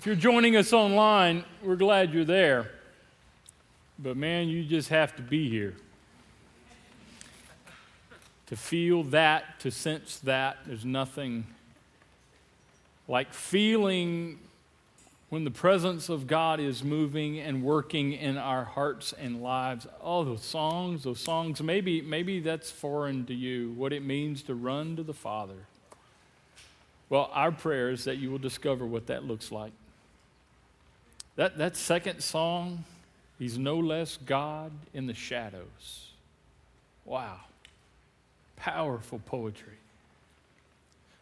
If you're joining us online, we're glad you're there. But man, you just have to be here. To feel that, to sense that, there's nothing like feeling when the presence of God is moving and working in our hearts and lives. Oh, those songs, those songs, maybe, maybe that's foreign to you, what it means to run to the Father. Well, our prayer is that you will discover what that looks like. That, that second song, He's no less God in the shadows. Wow. Powerful poetry.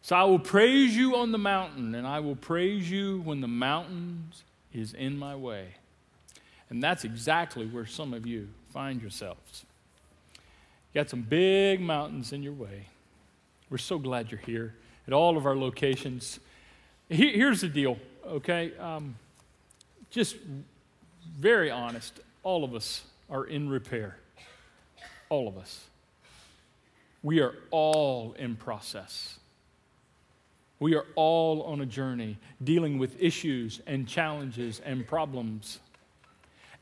So I will praise you on the mountain, and I will praise you when the mountain is in my way. And that's exactly where some of you find yourselves. You got some big mountains in your way. We're so glad you're here at all of our locations. Here's the deal, okay? Um, just very honest, all of us are in repair. All of us. We are all in process. We are all on a journey dealing with issues and challenges and problems.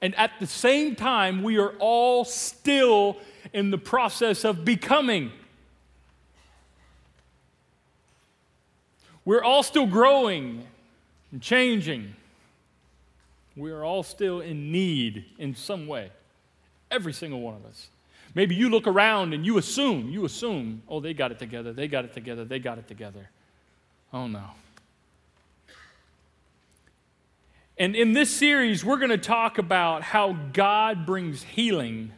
And at the same time, we are all still in the process of becoming. We're all still growing and changing. We are all still in need in some way. Every single one of us. Maybe you look around and you assume, you assume, oh, they got it together, they got it together, they got it together. Oh, no. And in this series, we're going to talk about how God brings healing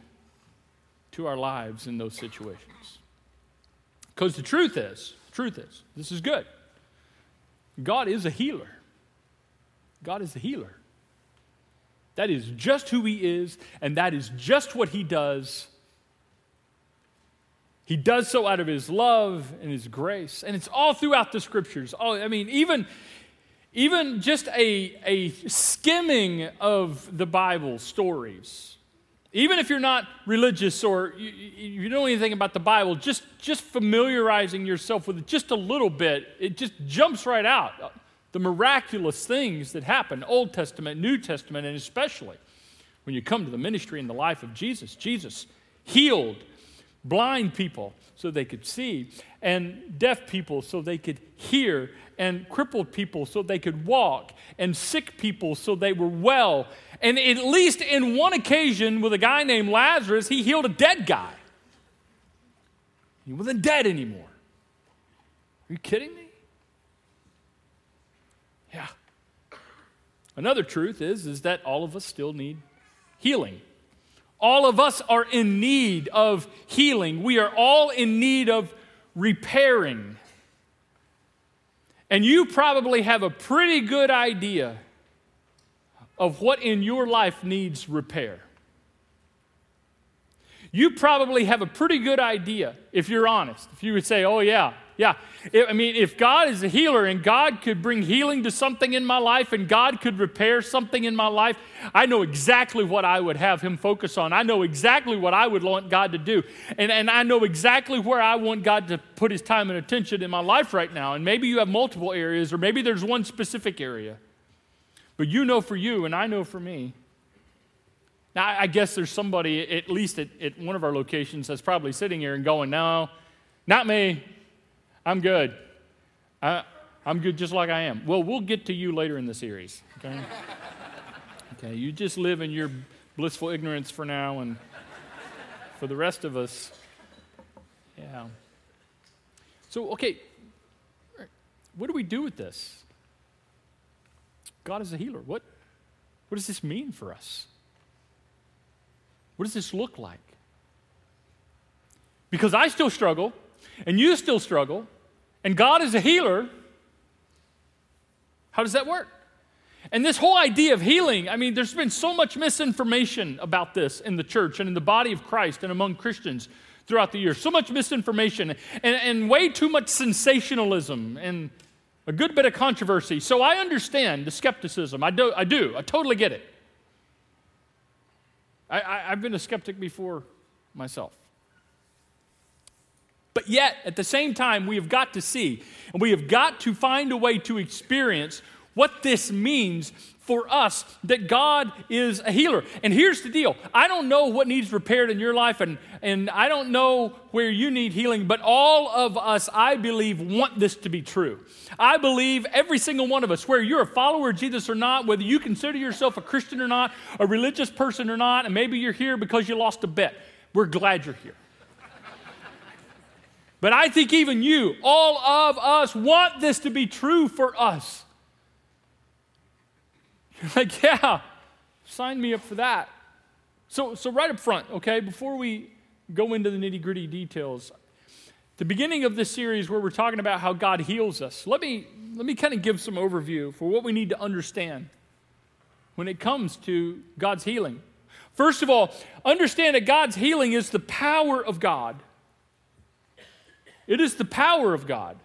to our lives in those situations. Because the truth is, truth is, this is good. God is a healer. God is a healer. That is just who He is, and that is just what He does. He does so out of His love and His grace. And it's all throughout the scriptures. Oh, I mean, even, even just a, a skimming of the Bible stories. Even if you're not religious or you, you know anything about the Bible, just, just familiarizing yourself with it just a little bit, it just jumps right out the miraculous things that happen, Old Testament, New Testament, and especially when you come to the ministry and the life of Jesus. Jesus healed blind people so they could see, and deaf people so they could hear, and crippled people so they could walk, and sick people so they were well. And at least in one occasion with a guy named Lazarus, he healed a dead guy. He wasn't dead anymore. Are you kidding me? Yeah. Another truth is, is that all of us still need healing. All of us are in need of healing. We are all in need of repairing. And you probably have a pretty good idea of what in your life needs repair. You probably have a pretty good idea, if you're honest. If you would say, oh, yeah, yeah. I mean, if God is a healer and God could bring healing to something in my life and God could repair something in my life, I know exactly what I would have Him focus on. I know exactly what I would want God to do. And, and I know exactly where I want God to put His time and attention in my life right now. And maybe you have multiple areas, or maybe there's one specific area. But you know for you, and I know for me. Now, I guess there's somebody, at least at, at one of our locations, that's probably sitting here and going, No, not me. I'm good. I, I'm good just like I am. Well, we'll get to you later in the series. Okay? okay, you just live in your blissful ignorance for now, and for the rest of us, yeah. So, okay, what do we do with this? God is a healer. What, what does this mean for us? What does this look like? Because I still struggle and you still struggle, and God is a healer, how does that work? And this whole idea of healing, I mean, there's been so much misinformation about this in the church and in the body of Christ and among Christians throughout the years. So much misinformation and, and way too much sensationalism and a good bit of controversy. So I understand the skepticism. I do. I, do. I totally get it. I, I, I've been a skeptic before myself. But yet, at the same time, we have got to see and we have got to find a way to experience what this means for us that God is a healer. And here's the deal I don't know what needs repaired in your life, and, and I don't know where you need healing, but all of us, I believe, want this to be true. I believe every single one of us, whether you're a follower of Jesus or not, whether you consider yourself a Christian or not, a religious person or not, and maybe you're here because you lost a bet, we're glad you're here. But I think even you, all of us, want this to be true for us. You're like, yeah, sign me up for that. So, so right up front, okay, before we go into the nitty gritty details, the beginning of this series where we're talking about how God heals us, let me, let me kind of give some overview for what we need to understand when it comes to God's healing. First of all, understand that God's healing is the power of God. It is the power of God.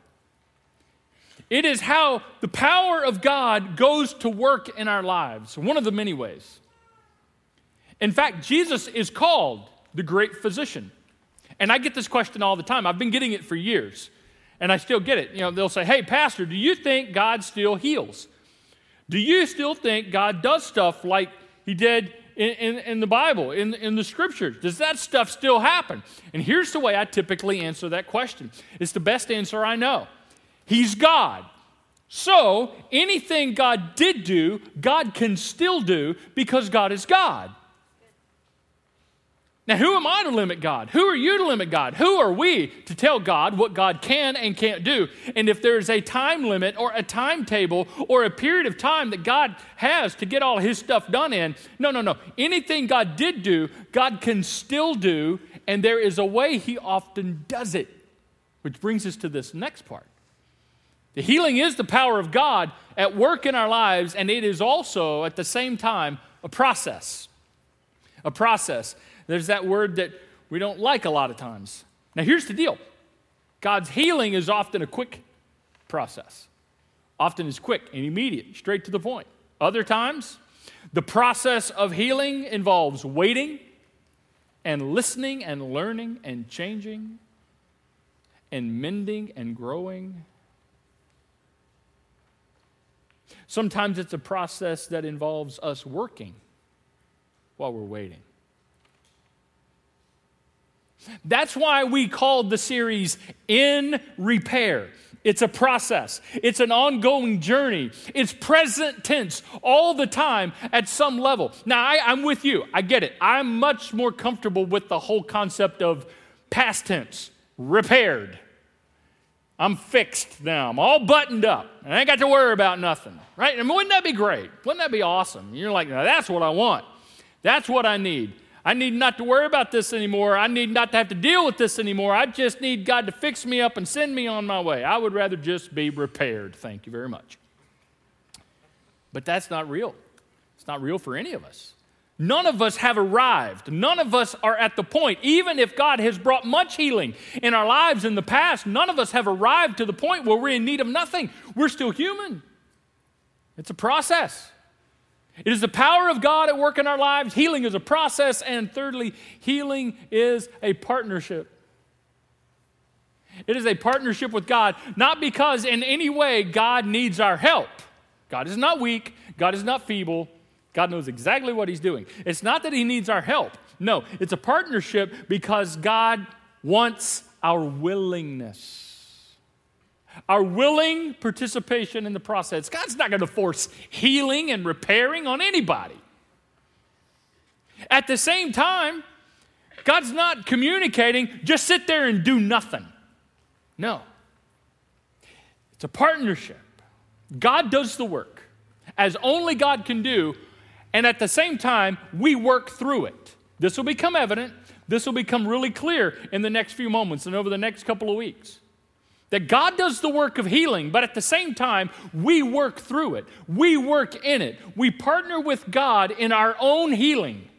It is how the power of God goes to work in our lives, one of the many ways. In fact, Jesus is called the great physician. And I get this question all the time. I've been getting it for years, and I still get it. You know, they'll say, Hey, Pastor, do you think God still heals? Do you still think God does stuff like he did in, in, in, the Bible, in, in the scriptures? Does that stuff still happen? And here's the way I typically answer that question it's the best answer I know. He's God. So anything God did do, God can still do because God is God. Now, who am I to limit God? Who are you to limit God? Who are we to tell God what God can and can't do? And if there's a time limit or a timetable or a period of time that God has to get all his stuff done in, no, no, no. Anything God did do, God can still do, and there is a way he often does it. Which brings us to this next part. The healing is the power of God at work in our lives, and it is also, at the same time, a process. A process. There's that word that we don't like a lot of times. Now, here's the deal God's healing is often a quick process, often is quick and immediate, straight to the point. Other times, the process of healing involves waiting and listening and learning and changing and mending and growing Sometimes it's a process that involves us working while we're waiting. That's why we called the series In Repair. It's a process, it's an ongoing journey. It's present tense all the time at some level. Now, I, am with you. I get it. I'm much more comfortable with the whole concept of past tense, repaired. I'm fixed now. I'm all buttoned up. I ain't got to worry about nothing. Right? And wouldn't that be great? Wouldn't that be awesome? You're like, that's what I want. That's what I need. I need not to worry about this anymore. I need not to have to deal with this anymore. I just need God to fix me up and send me on my way. I would rather just be repaired. Thank you very much. But that's not real. It's not real for any of us. None of us have arrived. None of us are at the point. Even if God has brought much healing in our lives in the past, none of us have arrived to the point where we're in need of nothing. We're still human. It's a process. It is the power of God at work in our lives. Healing is a process. And thirdly, healing is a partnership. It is a partnership with God, not because in any way God needs our help. God is not weak, God is not feeble, God knows exactly what He's doing. It's not that He needs our help. No, it's a partnership because God wants our willingness. Our willing participation in the process. God's not going to force healing and repairing on anybody. At the same time, God's not communicating, just sit there and do nothing. No. It's a partnership. God does the work as only God can do and at the same time, we work through it. This will become evident. This will become really clear in the next few moments and over the next couple of weeks. That God does the work of healing, but at the same time, we work through it. We work in it. We partner with God in our own healing,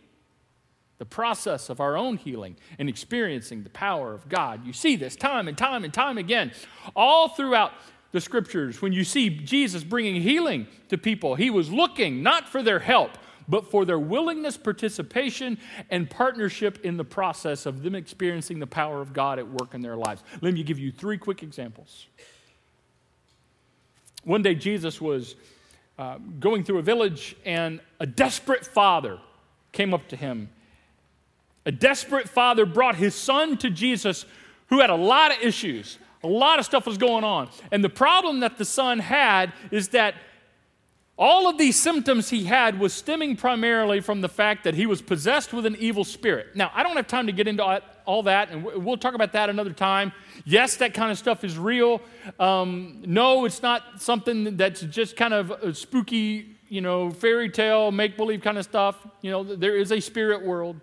the process of our own healing and experiencing the power of God. You see this time and time and time again, all throughout the scriptures. When you see Jesus bringing healing to people, he was looking not for their help, but for their willingness, participation, and partnership in the process of them experiencing the power of God at work in their lives. Let me give you three quick examples. One day, Jesus was uh, going through a village, and a desperate father came up to him. A desperate father brought his son to Jesus who had a lot of issues. A lot of stuff was going on. And the problem that the son had is that all of these symptoms he had was stemming primarily from the fact that he was possessed with an evil spirit. Now, I don't have time to get into all that, and we'll talk about that another time. Yes, that kind of stuff is real. Um, no, it's not something that's just kind of spooky, you know, fairy tale, make believe kind of stuff. You know, there is a spirit world.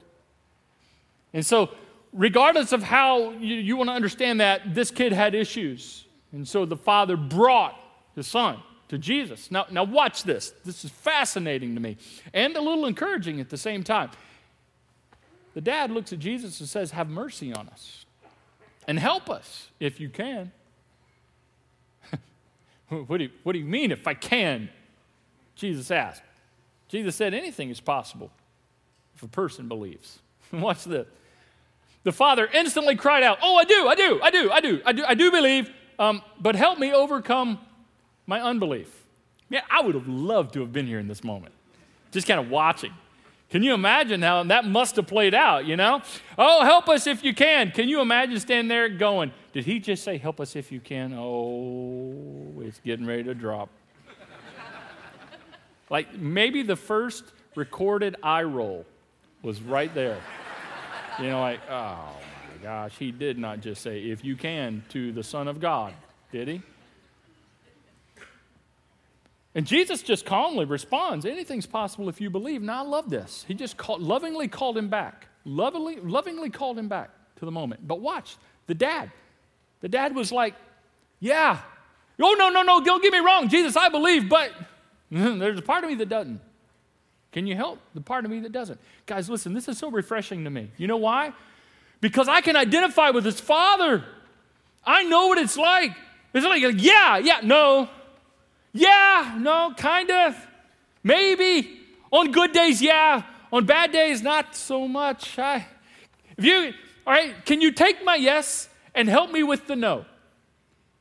And so, regardless of how you, you want to understand that, this kid had issues. And so the father brought his son to Jesus. Now, now watch this. This is fascinating to me and a little encouraging at the same time. The dad looks at Jesus and says, Have mercy on us and help us if you can. what, do you, what do you mean, if I can? Jesus asked. Jesus said, Anything is possible if a person believes. Watch this. The father instantly cried out, Oh, I do, I do, I do, I do, I do, I do believe, um, but help me overcome my unbelief. Yeah, I would have loved to have been here in this moment, just kind of watching. Can you imagine how that must have played out, you know? Oh, help us if you can. Can you imagine standing there going, Did he just say, Help us if you can? Oh, it's getting ready to drop. like maybe the first recorded eye roll was right there. You know, like, oh my gosh, he did not just say, If you can, to the Son of God, did he? And Jesus just calmly responds, anything's possible if you believe. Now, I love this. He just lovingly called him back. Lovingly, lovingly called him back to the moment. But watch, the dad. The dad was like, yeah. Oh, no, no, no, don't get me wrong. Jesus, I believe, but there's a part of me that doesn't. Can you help the part of me that doesn't? Guys, listen, this is so refreshing to me. You know why? Because I can identify with his father. I know what it's like. It's like, yeah, yeah, no, yeah, no, kind of. Maybe. On good days, yeah. On bad days, not so much. I, if you, all right, can you take my yes and help me with the no?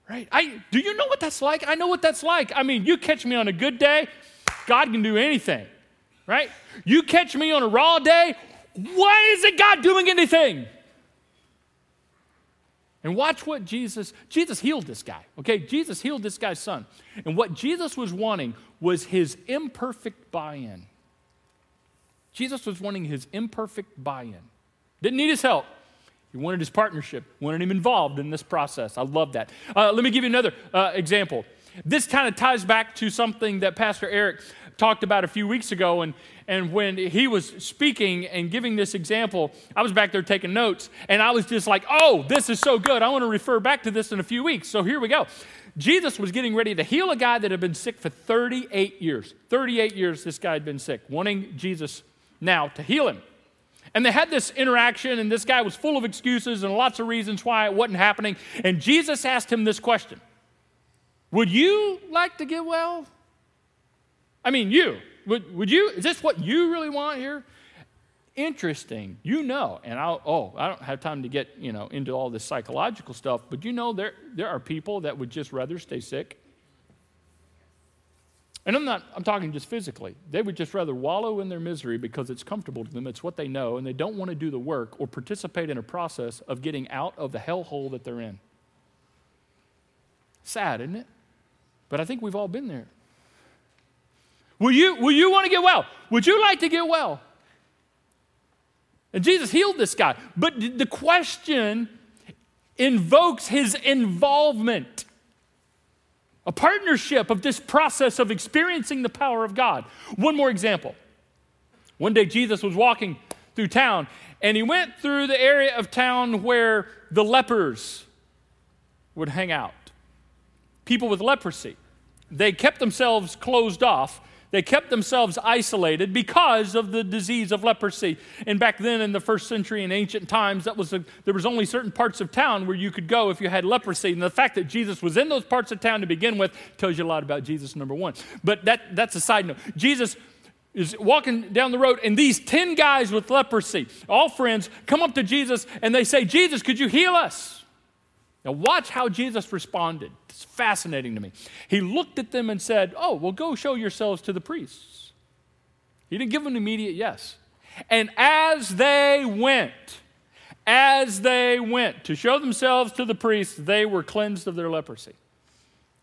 Right? I, do you know what that's like? I know what that's like. I mean, you catch me on a good day, God can do anything. Right? You catch me on a raw day, why isn't God doing anything? And watch what Jesus, Jesus healed this guy, okay? Jesus healed this guy's son. And what Jesus was wanting was his imperfect buy in. Jesus was wanting his imperfect buy in. Didn't need his help. He wanted his partnership, wanted him involved in this process. I love that. Uh, let me give you another uh, example. This kind of ties back to something that Pastor Eric talked about a few weeks ago. And, and when he was speaking and giving this example, I was back there taking notes. And I was just like, oh, this is so good. I want to refer back to this in a few weeks. So here we go. Jesus was getting ready to heal a guy that had been sick for 38 years. 38 years this guy had been sick, wanting Jesus now to heal him. And they had this interaction, and this guy was full of excuses and lots of reasons why it wasn't happening. And Jesus asked him this question Would you like to get well? I mean, you. Would, would you? Is this what you really want here? Interesting. You know, and I'll, oh, I don't have time to get, you know, into all this psychological stuff, but you know there, there are people that would just rather stay sick. And I'm not, I'm talking just physically. They would just rather wallow in their misery because it's comfortable to them, it's what they know, and they don't want to do the work or participate in a process of getting out of the hellhole that they're in. Sad, isn't it? But I think we've all been there. Will you, will you want to get well? Would you like to get well? And Jesus healed this guy. But the question invokes his involvement, a partnership of this process of experiencing the power of God. One more example. One day Jesus was walking through town and he went through the area of town where the lepers would hang out. People with leprosy. They kept themselves closed off they kept themselves isolated because of the disease of leprosy. And back then in the first century in ancient times, that was a, there was only certain parts of town where you could go if you had leprosy. And the fact that Jesus was in those parts of town to begin with tells you a lot about Jesus, number one. But that, that's a side note. Jesus is walking down the road, and these 10 guys with leprosy, all friends, come up to Jesus and they say, Jesus, could you heal us? Now, watch how Jesus responded. It's fascinating to me. He looked at them and said, Oh, well, go show yourselves to the priests. He didn't give them an immediate yes. And as they went, as they went to show themselves to the priests, they were cleansed of their leprosy.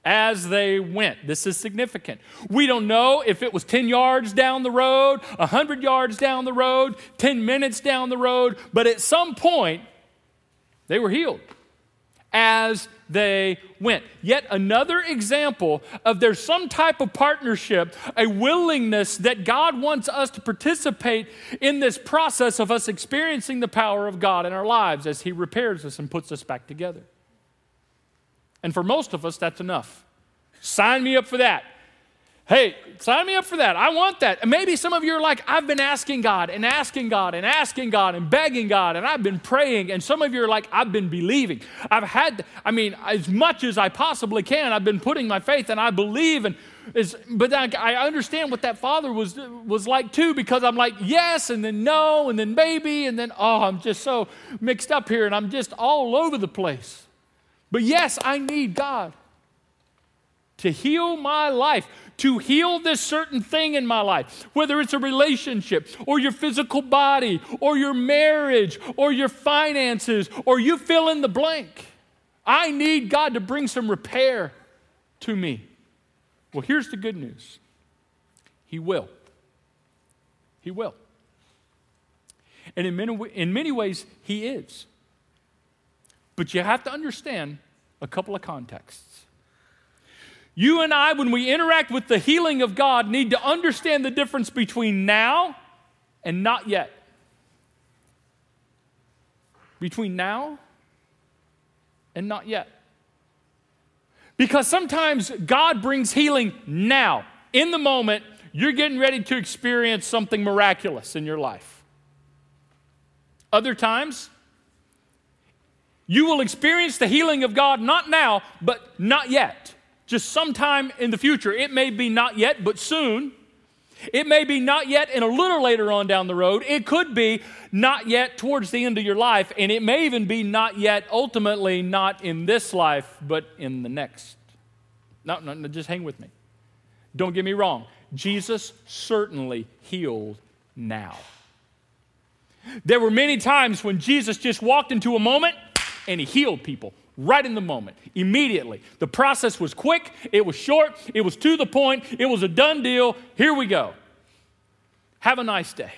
As they went. This is significant. We don't know if it was 10 yards down the road, 100 yards down the road, 10 minutes down the road, but at some point, they were healed as they went. Yet another example of there's some type of partnership, a willingness that God wants us to participate in this process of us experiencing the power of God in our lives as He repairs us and puts us back together. And for most of us, that's enough. Sign me up for that. Hey, sign me up for that. I want that. And maybe some of you are like, I've been asking God and asking God and asking God and begging God and I've been praying. And some of you are like, I've been believing. I've had, I mean, as much as I possibly can, I've been putting my faith and I believe. And is, but I, I understand what that father was, was like too because I'm like, yes, and then no, and then maybe, and then, oh, I'm just so mixed up here and I'm just all over the place. But yes, I need God to heal my life to heal this certain thing in my life, whether it's a relationship or your physical body or your marriage or your finances or you fill in the blank. I need God to bring some repair to me. Well, here's the good news He will. He will. And in many, in many ways, He is. But you have to understand a couple of contexts. You and I, when we interact with the healing of God, need to understand the difference between now and not yet. Between now and not yet. Because sometimes God brings healing now, in the moment, you're getting ready to experience something miraculous in your life. Other times, you will experience the healing of God not now, but not yet just sometime in the future. It may be not yet, but soon. It may be not yet and a little later on down the road. It could be not yet towards the end of your life, and it may even be not yet, ultimately, not in this life, but in the next. No, no, no just hang with me. Don't get me wrong. Jesus certainly healed now. There were many times when Jesus just walked into a moment and he healed people right in the moment, immediately. The process was quick, it was short, it was to the point, it was a done deal. Here we go. Have a nice day.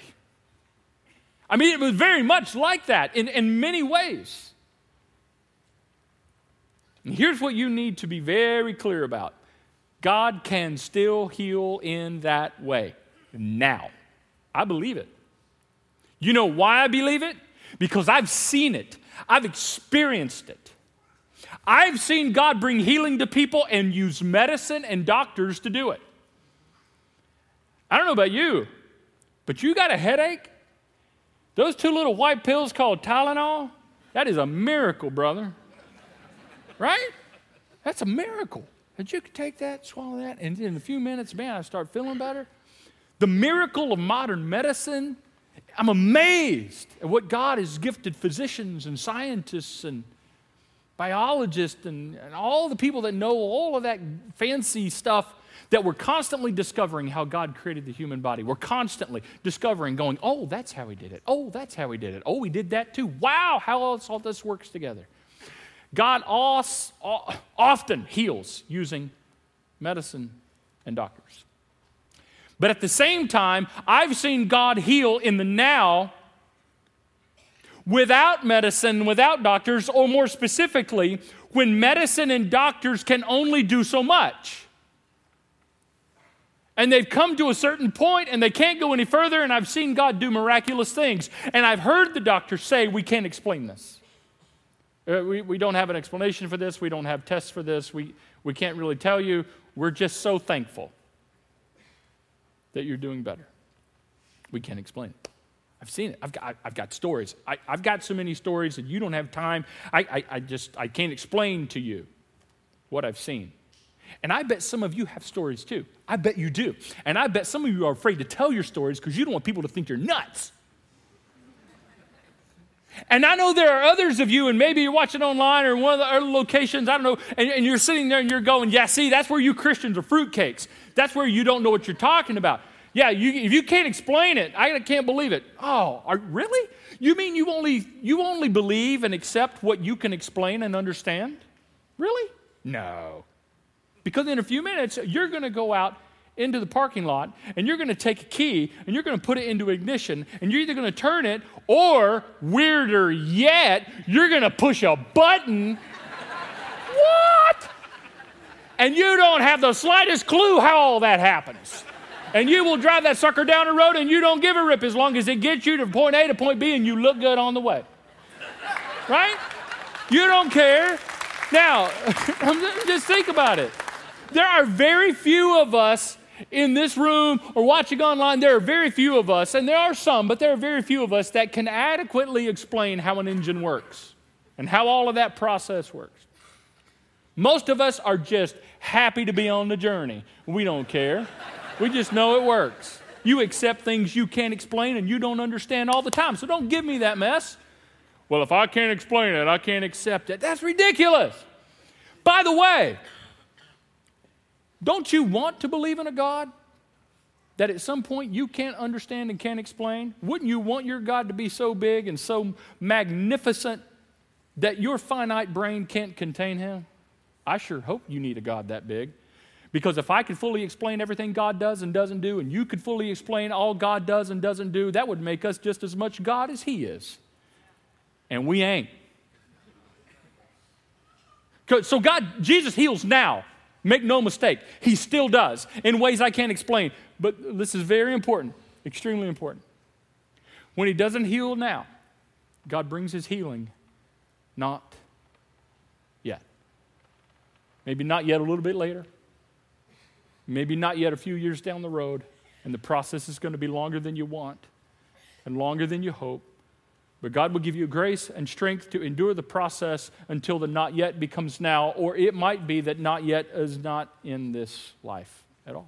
I mean, it was very much like that in, in many ways. And here's what you need to be very clear about God can still heal in that way now. I believe it. You know why I believe it? Because I've seen it, I've experienced it. I've seen God bring healing to people and use medicine and doctors to do it. I don't know about you, but you got a headache? Those two little white pills called Tylenol, that is a miracle, brother. Right? That's a miracle. That you could take that, swallow that, and in a few minutes, man, I start feeling better. The miracle of modern medicine, I'm amazed at what God has gifted physicians and scientists and biologists and, and all the people that know all of that fancy stuff that we're constantly discovering how God created the human body. We're constantly discovering, going, oh, that's how he did it. Oh, that's how he did it. Oh, we did that too. Wow, how else all this works together. God often heals using medicine and doctors. But at the same time, I've seen God heal in the now without medicine, without doctors, or more specifically, when medicine and doctors can only do so much. And they've come to a certain point and they can't go any further, and I've seen God do miraculous things. And I've heard the doctors say, We can't explain this. Uh, we, we don't have an explanation for this. We don't have tests for this. We, we can't really tell you. We're just so thankful that you're doing better. We can't explain it. I've seen it. I've got, I've got stories. I, have got so many stories that you don't have time. I, I, I just, I can't explain to you what I've seen. And I bet some of you have stories too. I bet you do. And I bet some of you are afraid to tell your stories because you don't want people to think you're nuts. And I know there are others of you, and maybe you're watching online or one of the other locations, I don't know, and, and you're sitting there and you're going, Yeah, see, that's where you Christians are fruitcakes. That's where you don't know what you're talking about. Yeah, you, if you can't explain it, I can't believe it. Oh, are, really? You mean you only, you only believe and accept what you can explain and understand? Really? No. Because in a few minutes, you're going to go out into the parking lot and you're going to take a key and you're going to put it into ignition and you're either going to turn it or, weirder yet, you're going to push a button. what? And you don't have the slightest clue how all that happens. And you will drive that sucker down the road and you don't give a rip as long as it gets you to point A to point B and you look good on the way. Right? You don't care. Now, just think about it. There are very few of us in this room or watching online, there are very few of us, and there are some, but there are very few of us that can adequately explain how an engine works and how all of that process works. Most of us are just happy to be on the journey. We don't care. We just know it works. You accept things you can't explain and you don't understand all the time. So don't give me that mess. Well, if I can't explain it, I can't accept it. That's ridiculous. By the way, don't you want to believe in a God that at some point you can't understand and can't explain? Wouldn't you want your God to be so big and so magnificent that your finite brain can't contain him? I sure hope you need a God that big. Because if I could fully explain everything God does and doesn't do, and you could fully explain all God does and doesn't do, that would make us just as much God as He is. And we ain't. So, God, Jesus heals now. Make no mistake, he still does in ways I can't explain. But this is very important, extremely important. When he doesn't heal now, God brings his healing not yet. Maybe not yet a little bit later. Maybe not yet a few years down the road. And the process is going to be longer than you want and longer than you hope. But God will give you grace and strength to endure the process until the not yet becomes now, or it might be that not yet is not in this life at all.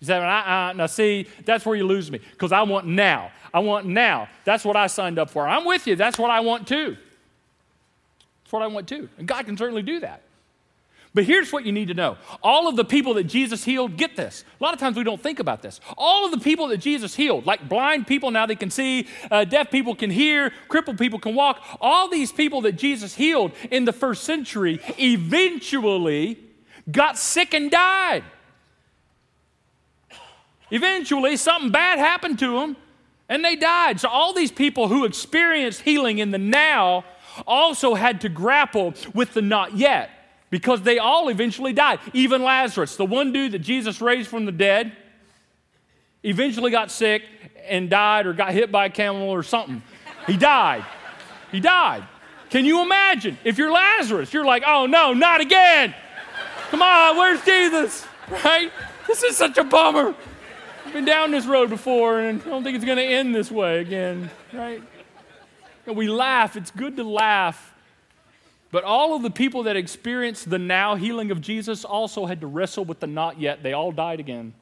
You say, uh-uh. now see, that's where you lose me, because I want now. I want now. That's what I signed up for. I'm with you. That's what I want too. That's what I want too. And God can certainly do that. But here's what you need to know all of the people that Jesus healed, get this. A lot of times we don't think about this. All of the people that Jesus healed, like blind people, now they can see, uh, deaf people can hear, crippled people can walk, all these people that Jesus healed in the first century eventually got sick and died. Eventually, something bad happened to them and they died. So, all these people who experienced healing in the now also had to grapple with the not yet because they all eventually died. Even Lazarus, the one dude that Jesus raised from the dead, eventually got sick and died or got hit by a camel or something. He died. He died. Can you imagine? If you're Lazarus, you're like, oh no, not again. Come on, where's Jesus? Right? This is such a bummer. I've been down this road before and I don't think it's going to end this way again, right? And we laugh. It's good to laugh but all of the people that experienced the now healing of Jesus also had to wrestle with the not yet. They all died again.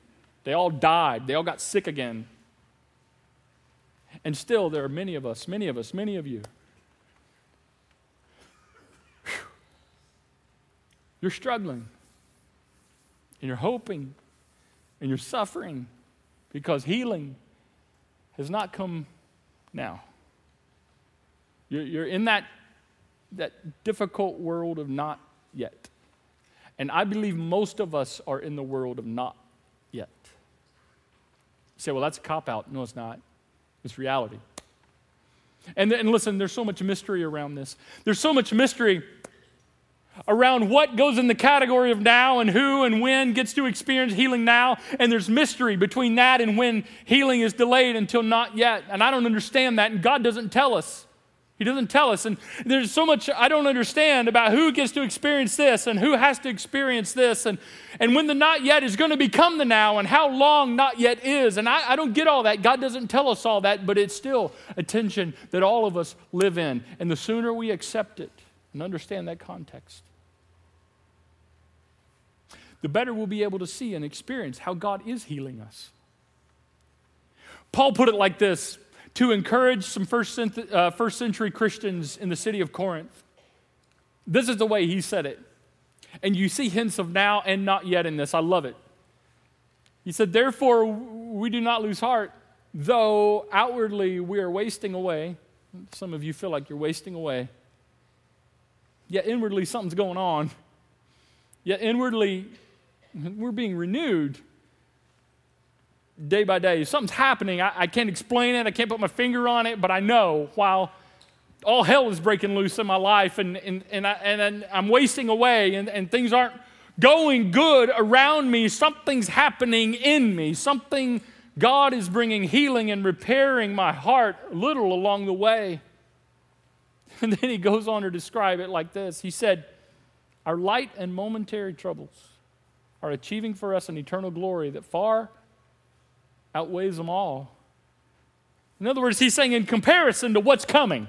They all died. They all got sick again. And still, there are many of us, many of us, many of you. You're struggling, and you're hoping, and you're suffering because healing has not come now. You're, in that that difficult world of not yet. And I believe most of us are in the world of not yet. You say, well, that's a cop out. No, it's not. It's reality. And, and listen, there's so much mystery around this. There's so much mystery around what goes in the category of now and who and when gets to experience healing now. And there's mystery between that and when healing is delayed until not yet. And I don't understand that, and God doesn't tell us. He doesn't tell us. And there's so much I don't understand about who gets to experience this and who has to experience this, and, and when the not yet is going to become the now, and how long not yet is. And I, I don't get all that. God doesn't tell us all that, but it's still a tension that all of us live in. And the sooner we accept it and understand that context, the better we'll be able to see and experience how God is healing us. Paul put it like this to encourage some first, uh, first century Christians in the city of Corinth. This is the way he said it. And you see hints of now and not yet in this. I love it. He said, Therefore, we do not lose heart, though outwardly we are wasting away. Some of you feel like you're wasting away. Yet inwardly, something's going on. Yet inwardly, we're being renewed day by day. Something's happening. I, I, can't explain it. I can't put my finger on it, but I know while all hell is breaking loose in my life and, and, and, I, and I'm wasting away and, and things aren't going good around me, something's happening in me. Something, God is bringing healing and repairing my heart little along the way. And then he goes on to describe it like this He said, Our light and momentary troubles are achieving for us an eternal glory that far outweighs them all. In other words, he's saying, in comparison to what's coming,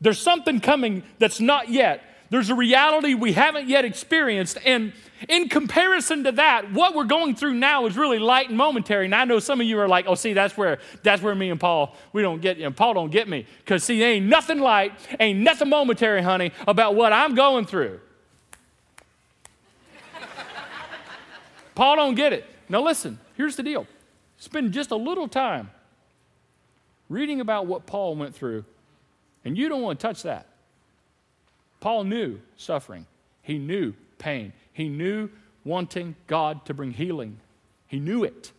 there's something coming that's not yet. There's a reality we haven't yet experienced. And in comparison to that, what we're going through now is really light and momentary. And I know some of you are like, oh, see, that's where that's where me and Paul, we don't get you. Know, Paul don't get me. Because see, ain't nothing light, ain't nothing momentary, honey, about what I'm going through. Paul don't get it. Now listen, here's the deal. Spend just a little time reading about what Paul went through, and you don't want to touch that. Paul knew suffering, he knew pain, he knew wanting God to bring healing. He knew it.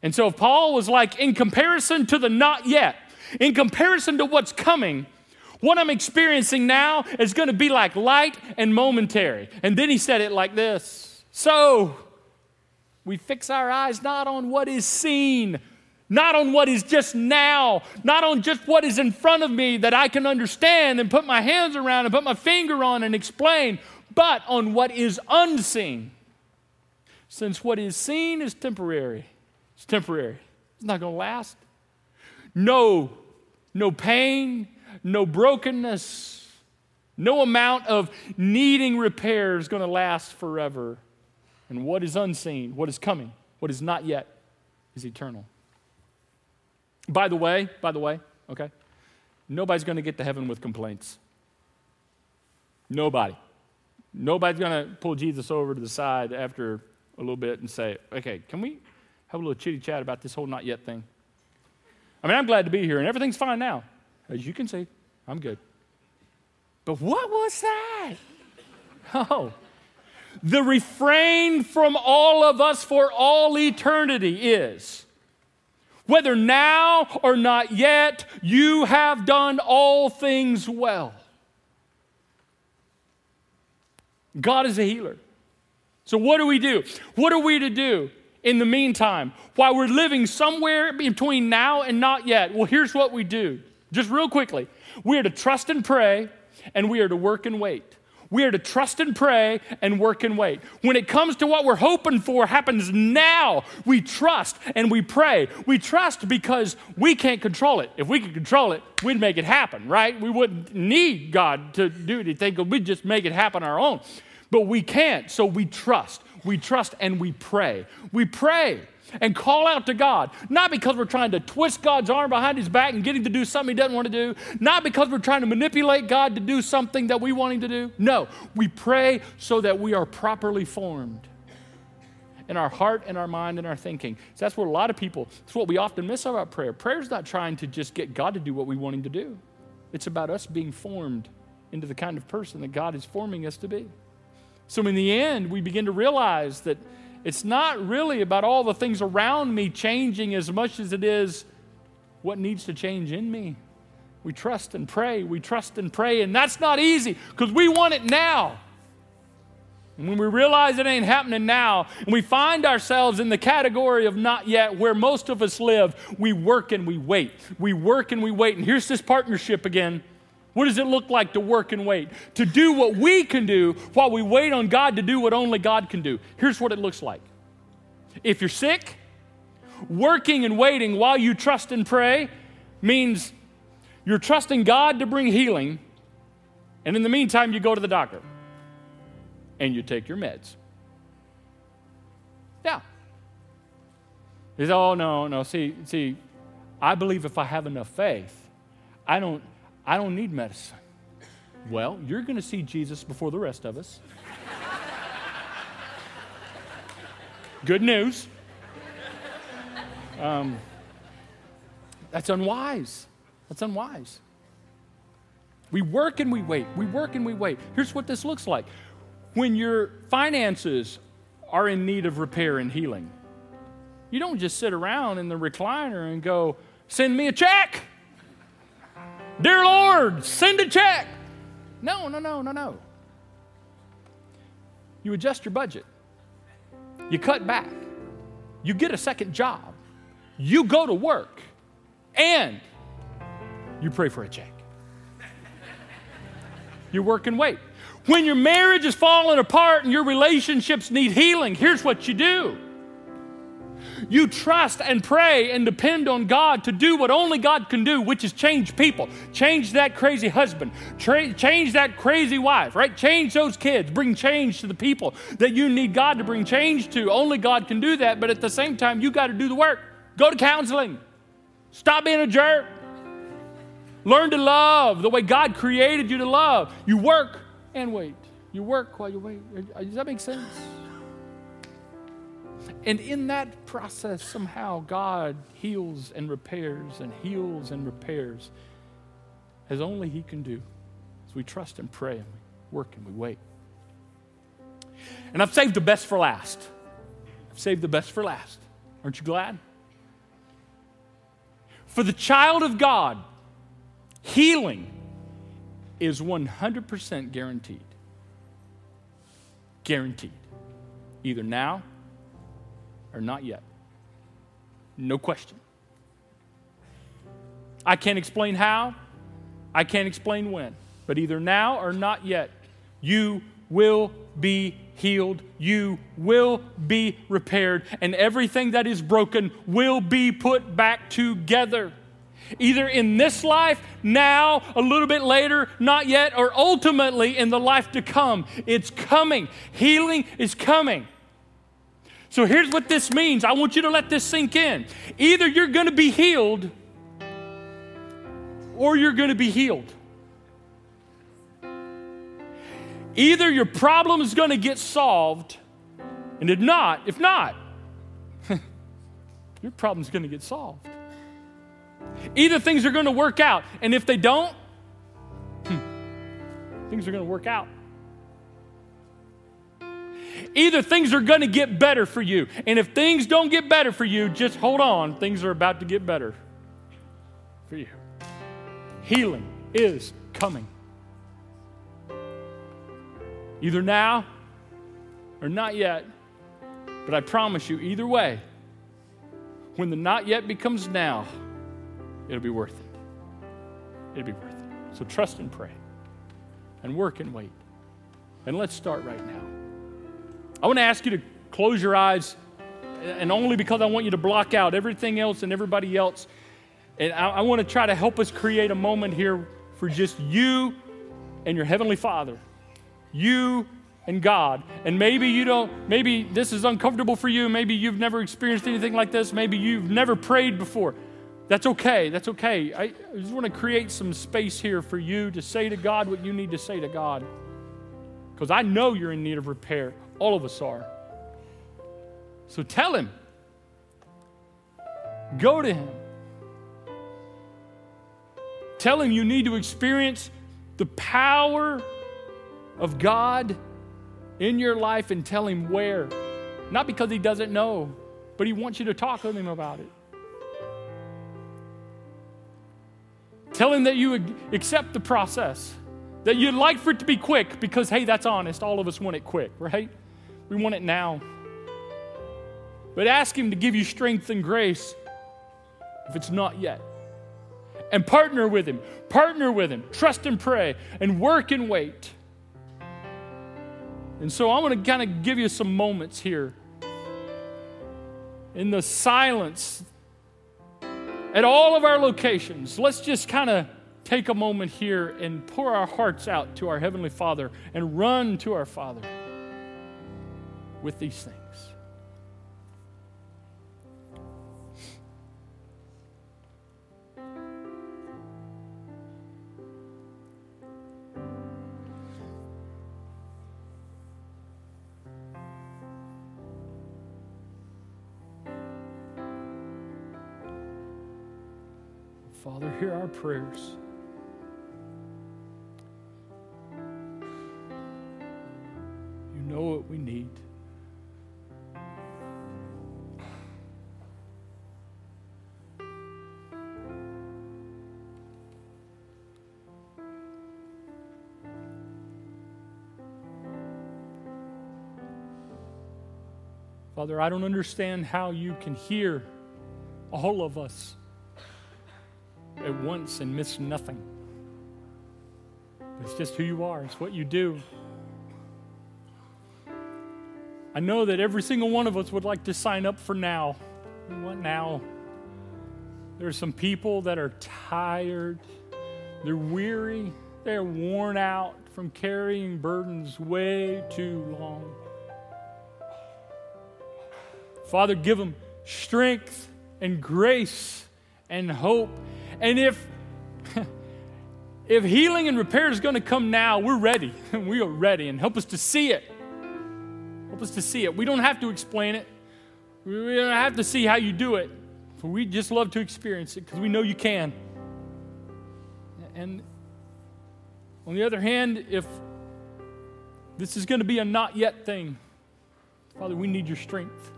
And so, if Paul was like, in comparison to the not yet, in comparison to what's coming, what I'm experiencing now is going to be like light and momentary. And then he said it like this So, we fix our eyes not on what is seen, not on what is just now, not on just what is in front of me that I can understand and put my hands around and put my finger on and explain, but on what is unseen. Since what is seen is temporary, it's temporary, it's not going to last. No, no pain, no brokenness, no amount of needing repair is going to last forever. And what is unseen, what is coming, what is not yet, is eternal. By the way, by the way, okay, nobody's going to get to heaven with complaints. Nobody. Nobody's going to pull Jesus over to the side after a little bit and say, okay, can we have a little chitty chat about this whole not yet thing? I mean, I'm glad to be here, and everything's fine now. As you can see, I'm good. But what was that? Oh, the refrain from all of us for all eternity is whether now or not yet, you have done all things well. God is a healer. So, what do we do? What are we to do in the meantime while we're living somewhere between now and not yet? Well, here's what we do. Just real quickly we are to trust and pray, and we are to work and wait. We are to trust and pray and work and wait. When it comes to what we're hoping for happens now, we trust and we pray. We trust because we can't control it. If we could control it, we'd make it happen, right? We wouldn't need God to do anything, we'd just make it happen our own. But we can't, so we trust. We trust and we pray. We pray and call out to God, not because we're trying to twist God's arm behind his back and get him to do something he doesn't want to do, not because we're trying to manipulate God to do something that we want him to do. No, we pray so that we are properly formed in our heart and our mind and our thinking. So that's what a lot of people, that's what we often miss about prayer. Prayer is not trying to just get God to do what we want him to do, it's about us being formed into the kind of person that God is forming us to be. So in the end, we begin to realize that it's not really about all the things around me changing as much as it is what needs to change in me. We trust and pray, we trust and pray, and that's not easy because we want it now. And when we realize it ain't happening now, and we find ourselves in the category of not yet, where most of us live, we work and we wait. We work and we wait. And here's this partnership again. What does it look like to work and wait? To do what we can do while we wait on God to do what only God can do. Here's what it looks like. If you're sick, working and waiting while you trust and pray means you're trusting God to bring healing, and in the meantime, you go to the doctor and you take your meds. Yeah. He says, oh, no, no. See, see, I believe if I have enough faith, I don't, I don't need medicine. Well, you're going to see Jesus before the rest of us. Good news. Um, that's unwise. That's unwise. We work and we wait. We work and we wait. Here's what this looks like when your finances are in need of repair and healing, you don't just sit around in the recliner and go, Send me a check. Dear Lord, send a check. No, no, no, no, no. You adjust your budget, you cut back, you get a second job, you go to work, and you pray for a check. You work and wait. When your marriage is falling apart and your relationships need healing, here's what you do you trust and pray and depend on God to do what only God can do, which is change people. Change that crazy husband. Tra- change that crazy wife, right? Change those kids. Bring change to the people that you need God to bring change to. Only God can do that, but at the same time, you got to do the work. Go to counseling. Stop being a jerk. Learn to love the way God created you to love. You work and wait. You work while you wait. Does that make sense? And in that process, somehow God heals and repairs and heals and repairs as only He can do as we trust and pray and we work and we wait. And I've saved the best for last. I've saved the best for last. Aren't you glad? For the child of God, healing is 100% guaranteed. Guaranteed. Either now or not yet. No question. I can't explain how, I can't explain when, but either now or not yet, you will be healed, you will be repaired, and everything that is broken will be put back together. Either in this life, now, a little bit later, not yet, or ultimately in the life to come. It's coming. Healing is coming. So here's what this means. I want you to let this sink in. Either you're going to be healed or you're going to be healed. Either your problem is going to get solved, and if not, if not, your problem's going to get solved. Either things are going to work out, and if they don't, things are going to work out. Either things are going to get better for you. And if things don't get better for you, just hold on. Things are about to get better for you. Healing is coming. Either now or not yet. But I promise you, either way, when the not yet becomes now, it'll be worth it. It'll be worth it. So trust and pray and work and wait. And let's start right now. I want to ask you to close your eyes, and only because I want you to block out everything else and everybody else. And I, I want to try to help us create a moment here for just you and your Heavenly Father. You and God. And maybe you don't, maybe this is uncomfortable for you. Maybe you've never experienced anything like this. Maybe you've never prayed before. That's okay. That's okay. I, I just want to create some space here for you to say to God what you need to say to God. Because I know you're in need of repair. All of us are. So tell him. Go to him. Tell him you need to experience the power of God in your life and tell him where. Not because he doesn't know, but he wants you to talk with him about it. Tell him that you accept the process, that you'd like for it to be quick because, hey, that's honest. All of us want it quick, right? We want it now. But ask Him to give you strength and grace if it's not yet. And partner with Him. Partner with Him. Trust and pray and work and wait. And so I want to kind of give you some moments here in the silence at all of our locations. Let's just kind of take a moment here and pour our hearts out to our Heavenly Father and run to our Father with these things. Father, hear our prayers. Father, I don't understand how you can hear all of us at once and miss nothing. It's just who you are, it's what you do. I know that every single one of us would like to sign up for now. What now? There are some people that are tired, they're weary, they're worn out from carrying burdens way too long. Father, give them strength and grace and hope. And if if healing and repair is going to come now, we're ready. we are ready. And help us to see it. Help us to see it. We don't have to explain it. We don't have to see how you do it. For we just love to experience it because we know you can. And on the other hand, if this is going to be a not yet thing, Father, we need your strength.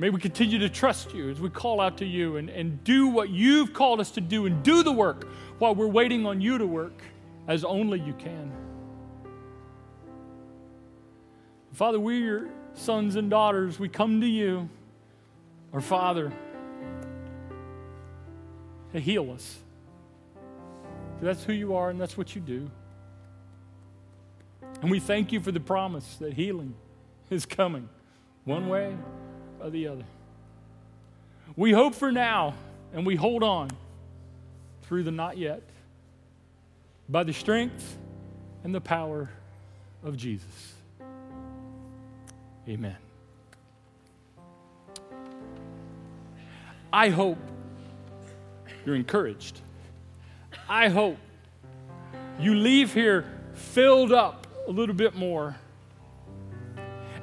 May we continue to trust you as we call out to you and, and do what you've called us to do and do the work while we're waiting on you to work as only you can. Father, we, your sons and daughters, we come to you, our Father, to heal us. That's who you are and that's what you do. And we thank you for the promise that healing is coming one way or the other. We hope for now and we hold on through the not yet by the strength and the power of Jesus. Amen. I hope you're encouraged. I hope you leave here filled up a little bit more.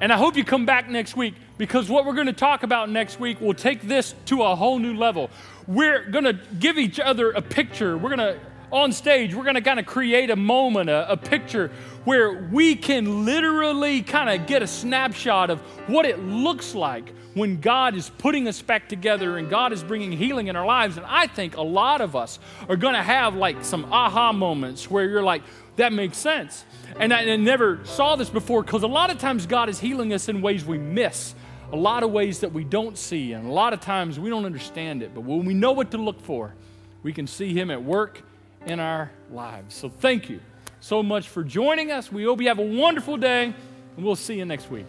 And I hope you come back next week because what we're going to talk about next week will take this to a whole new level. We're going to give each other a picture. We're going to, on stage, we're going to kind of create a moment, a, a picture where we can literally kind of get a snapshot of what it looks like when God is putting us back together and God is bringing healing in our lives. And I think a lot of us are going to have like some aha moments where you're like, that makes sense. And I, I never saw this before because a lot of times God is healing us in ways we miss a lot of ways that we don't see, and a lot of times we don't understand it. But when we know what to look for, we can see Him at work in our lives. So thank you so much for joining us. We hope you have a wonderful day, and we'll see you next week.